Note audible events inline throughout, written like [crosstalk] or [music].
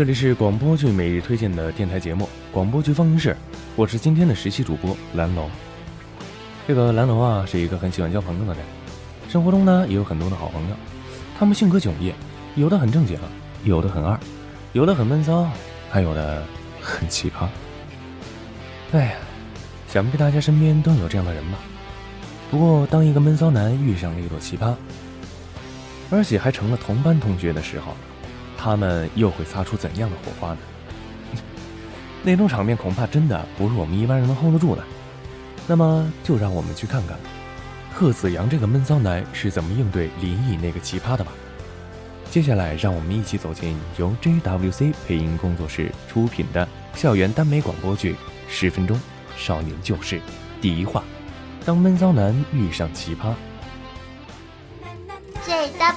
这里是广播剧每日推荐的电台节目《广播剧放映室》，我是今天的实习主播蓝龙。这个蓝龙啊，是一个很喜欢交朋友的人，生活中呢也有很多的好朋友，他们性格迥异，有的很正经，有的很二，有的很闷骚，还有的很奇葩。哎呀，想必大家身边都有这样的人吧？不过，当一个闷骚男遇上了一朵奇葩，而且还成了同班同学的时候，他们又会擦出怎样的火花呢？[laughs] 那种场面恐怕真的不是我们一般人能 hold 得住的。那么，就让我们去看看贺子阳这个闷骚男是怎么应对林毅那个奇葩的吧。接下来，让我们一起走进由 JWC 配音工作室出品的校园耽美广播剧《十分钟少年旧事》第一话：当闷骚男遇上奇葩。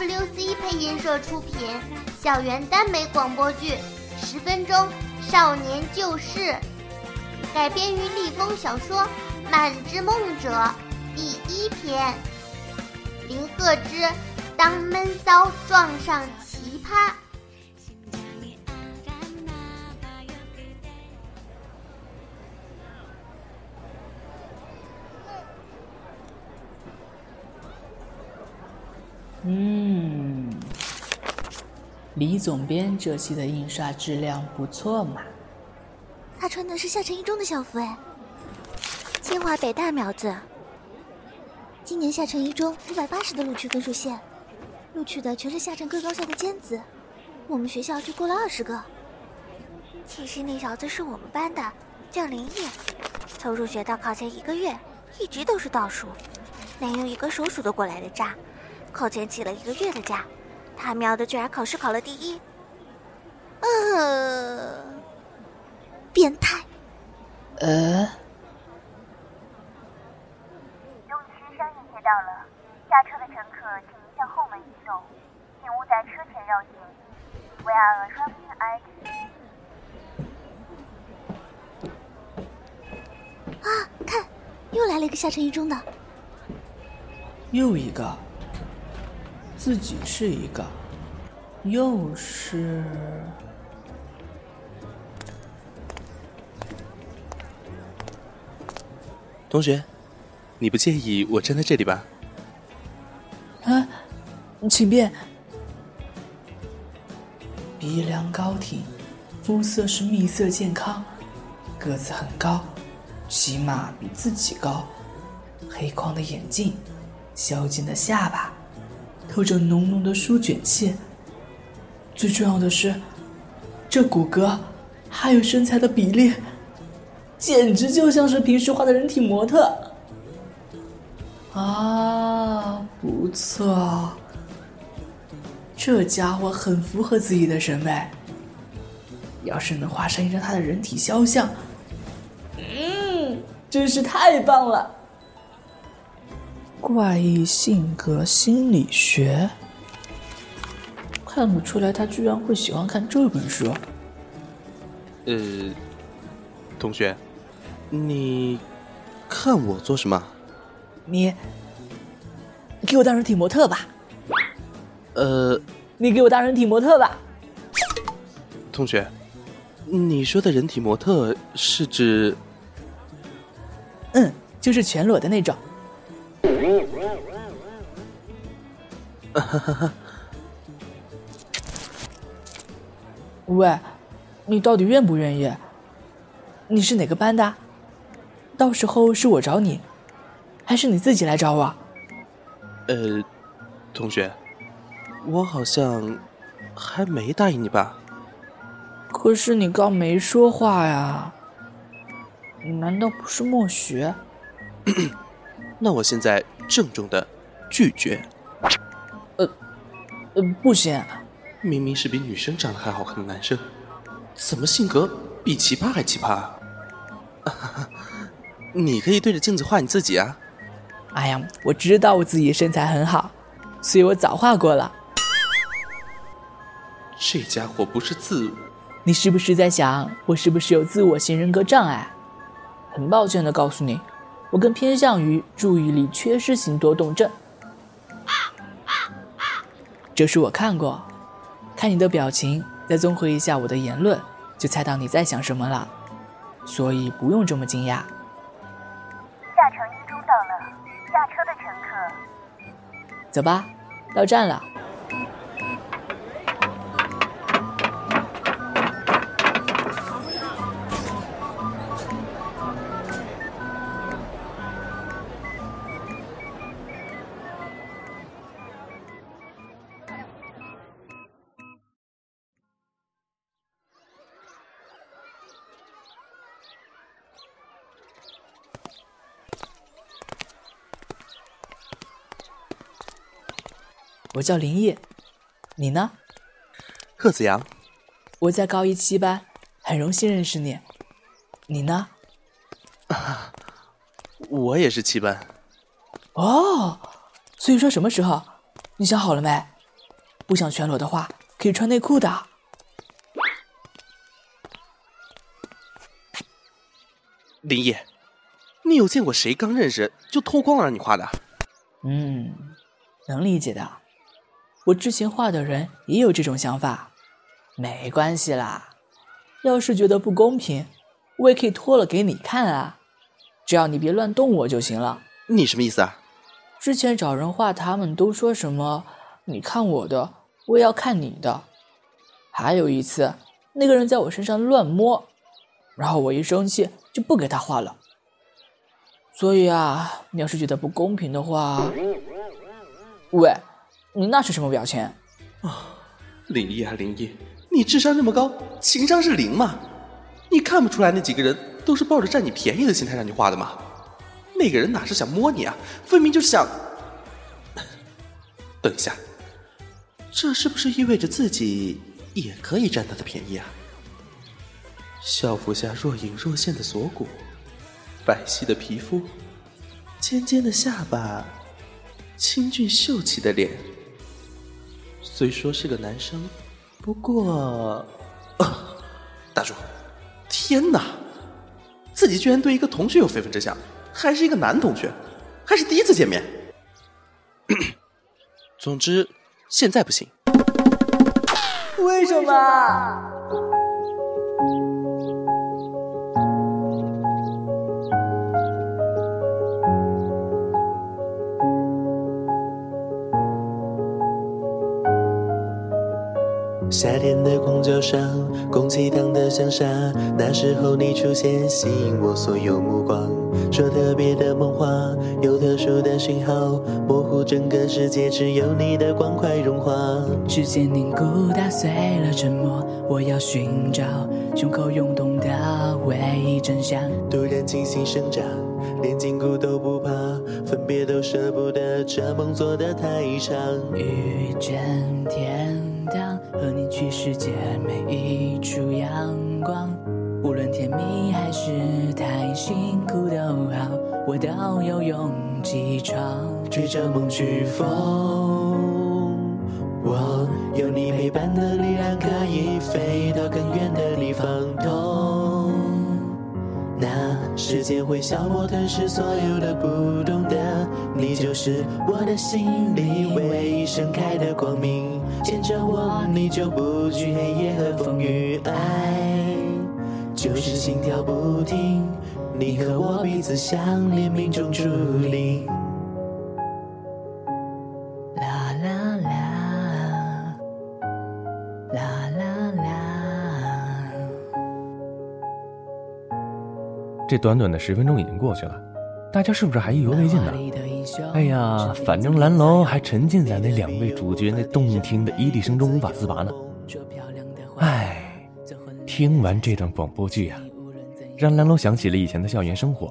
JWC 配音社出品，校园耽美广播剧《十分钟少年旧事》，改编于立风小说《满之梦者》第一篇。林鹤之当闷骚撞上奇葩。李总编这期的印刷质量不错嘛。他穿的是下沉一中的校服哎，清华北大苗子。今年下沉一中五百八十的录取分数线，录取的全是下沉各高校的尖子，我们学校就过了二十个。其实那小子是我们班的，叫林毅，从入学到考前一个月，一直都是倒数，能用一个手数得过来的账。考前请了一个月的假，他喵的居然考试考了第一，呃，变态。呃，东区商业街到了，下车的乘客请您向后门移动，请勿在车前绕行。We are arriving at 啊，看，又来了一个下沉一中的。又一个，自己是一个，又是。同学，你不介意我站在这里吧？啊，请便。鼻梁高挺，肤色是蜜色健康，个子很高，起码比自己高。黑框的眼镜，削尖的下巴，透着浓浓的书卷气。最重要的是，这骨骼还有身材的比例，简直就像是平时画的人体模特。啊，不错，这家伙很符合自己的审美。要是能画上一张他的人体肖像，嗯，真是太棒了。怪异性格心理学，看不出来他居然会喜欢看这本书。呃，同学，你看我做什么？你，给我当人体模特吧。呃，你给我当人体模特吧。同学，你说的人体模特是指？嗯，就是全裸的那种。[laughs] 喂，你到底愿不愿意？你是哪个班的？到时候是我找你，还是你自己来找我？呃，同学，我好像还没答应你吧？可是你刚没说话呀，你难道不是默许？[coughs] 那我现在郑重的拒绝。呃，呃，不行，明明是比女生长得还好看的男生，怎么性格比奇葩还奇葩啊？[laughs] 你可以对着镜子画你自己啊！哎呀，我知道我自己身材很好，所以我早画过了。这家伙不是自……你是不是在想我是不是有自我型人格障碍？很抱歉的告诉你，我更偏向于注意力缺失型多动症。这书我看过，看你的表情，再综合一下我的言论，就猜到你在想什么了。所以不用这么惊讶。下城一中到了，下车的乘客。走吧，到站了。我叫林毅，你呢？贺子阳，我在高一七班，很荣幸认识你。你呢？[laughs] 我也是七班。哦，所以说什么时候？你想好了没？不想全裸的话，可以穿内裤的。林毅，你有见过谁刚认识就脱光了让你画的？嗯，能理解的。我之前画的人也有这种想法，没关系啦。要是觉得不公平，我也可以脱了给你看啊，只要你别乱动我就行了。你什么意思啊？之前找人画，他们都说什么“你看我的，我也要看你的”。还有一次，那个人在我身上乱摸，然后我一生气就不给他画了。所以啊，你要是觉得不公平的话，喂。你那是什么表情？啊，林毅啊，林毅，你智商那么高，情商是零吗？你看不出来那几个人都是抱着占你便宜的心态让你画的吗？那个人哪是想摸你啊，分明就是想…… [laughs] 等一下，这是不是意味着自己也可以占他的便宜啊？校服下若隐若现的锁骨，白皙的皮肤，尖尖的下巴，清俊秀气的脸。虽说是个男生，不过，大叔，天哪！自己居然对一个同学有非分之想，还是一个男同学，还是第一次见面。[coughs] 总之，现在不行。为什么？夏天的公交上，空气烫得像沙。那时候你出现，吸引我所有目光。说特别的梦话，有特殊的讯号，模糊整个世界，只有你的光快融化。时间凝固，打碎了沉默。我要寻找胸口涌动的唯一真相。突然清醒生长，连筋骨都不怕，分别都舍不得，这梦做得太长。遇见天。和你去世界每一处阳光，无论甜蜜还是太辛苦都好，我都有勇气闯。追着梦去疯，我有你陪伴的力量，可以飞到更远的地方。痛，那时间会消磨吞噬所有的不懂得，你就是我的心里唯一盛开的光明。牵着我，你就不惧黑夜和风雨。爱就是心跳不停，你和我彼此相连，命中注定。啦啦啦，啦啦啦。这短短的十分钟已经过去了，大家是不是还意犹未尽呢？哎呀，反正蓝楼还沉浸在那两位主角那动听的伊笛声中无法自拔呢。哎，听完这段广播剧啊，让蓝楼想起了以前的校园生活，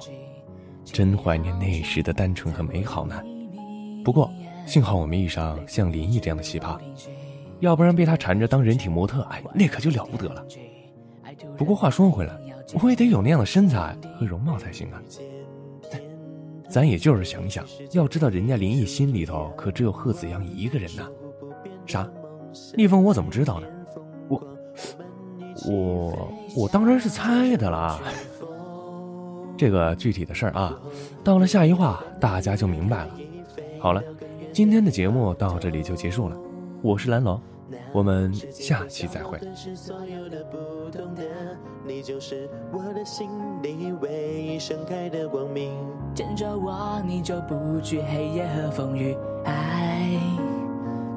真怀念那时的单纯和美好呢。不过幸好我没遇上像林毅这样的奇葩，要不然被他缠着当人体模特，哎，那可就了不得了。不过话说回来，我也得有那样的身材和容貌才行啊。咱也就是想想，要知道人家林毅心里头可只有贺子阳一个人呢。啥？逆风我怎么知道呢？我我我当然是猜的啦。[laughs] 这个具体的事儿啊，到了下一话大家就明白了。好了，今天的节目到这里就结束了。我是蓝龙，我们下期再会。你就是我的心里唯一盛开的光明。牵着我，你就不惧黑夜和风雨。爱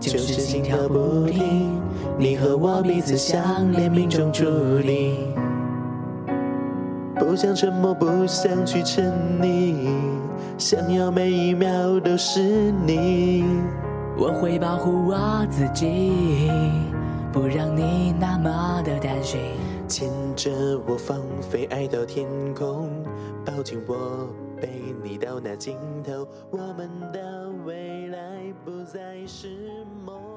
就是心跳不停，你和我彼此相恋，命中注定。不想沉默，不想去沉溺，想要每一秒都是你。我会保护我自己，不让你那么的担心。牵着我放飞，爱到天空，抱紧我，背你到那尽头，我们的未来不再是梦。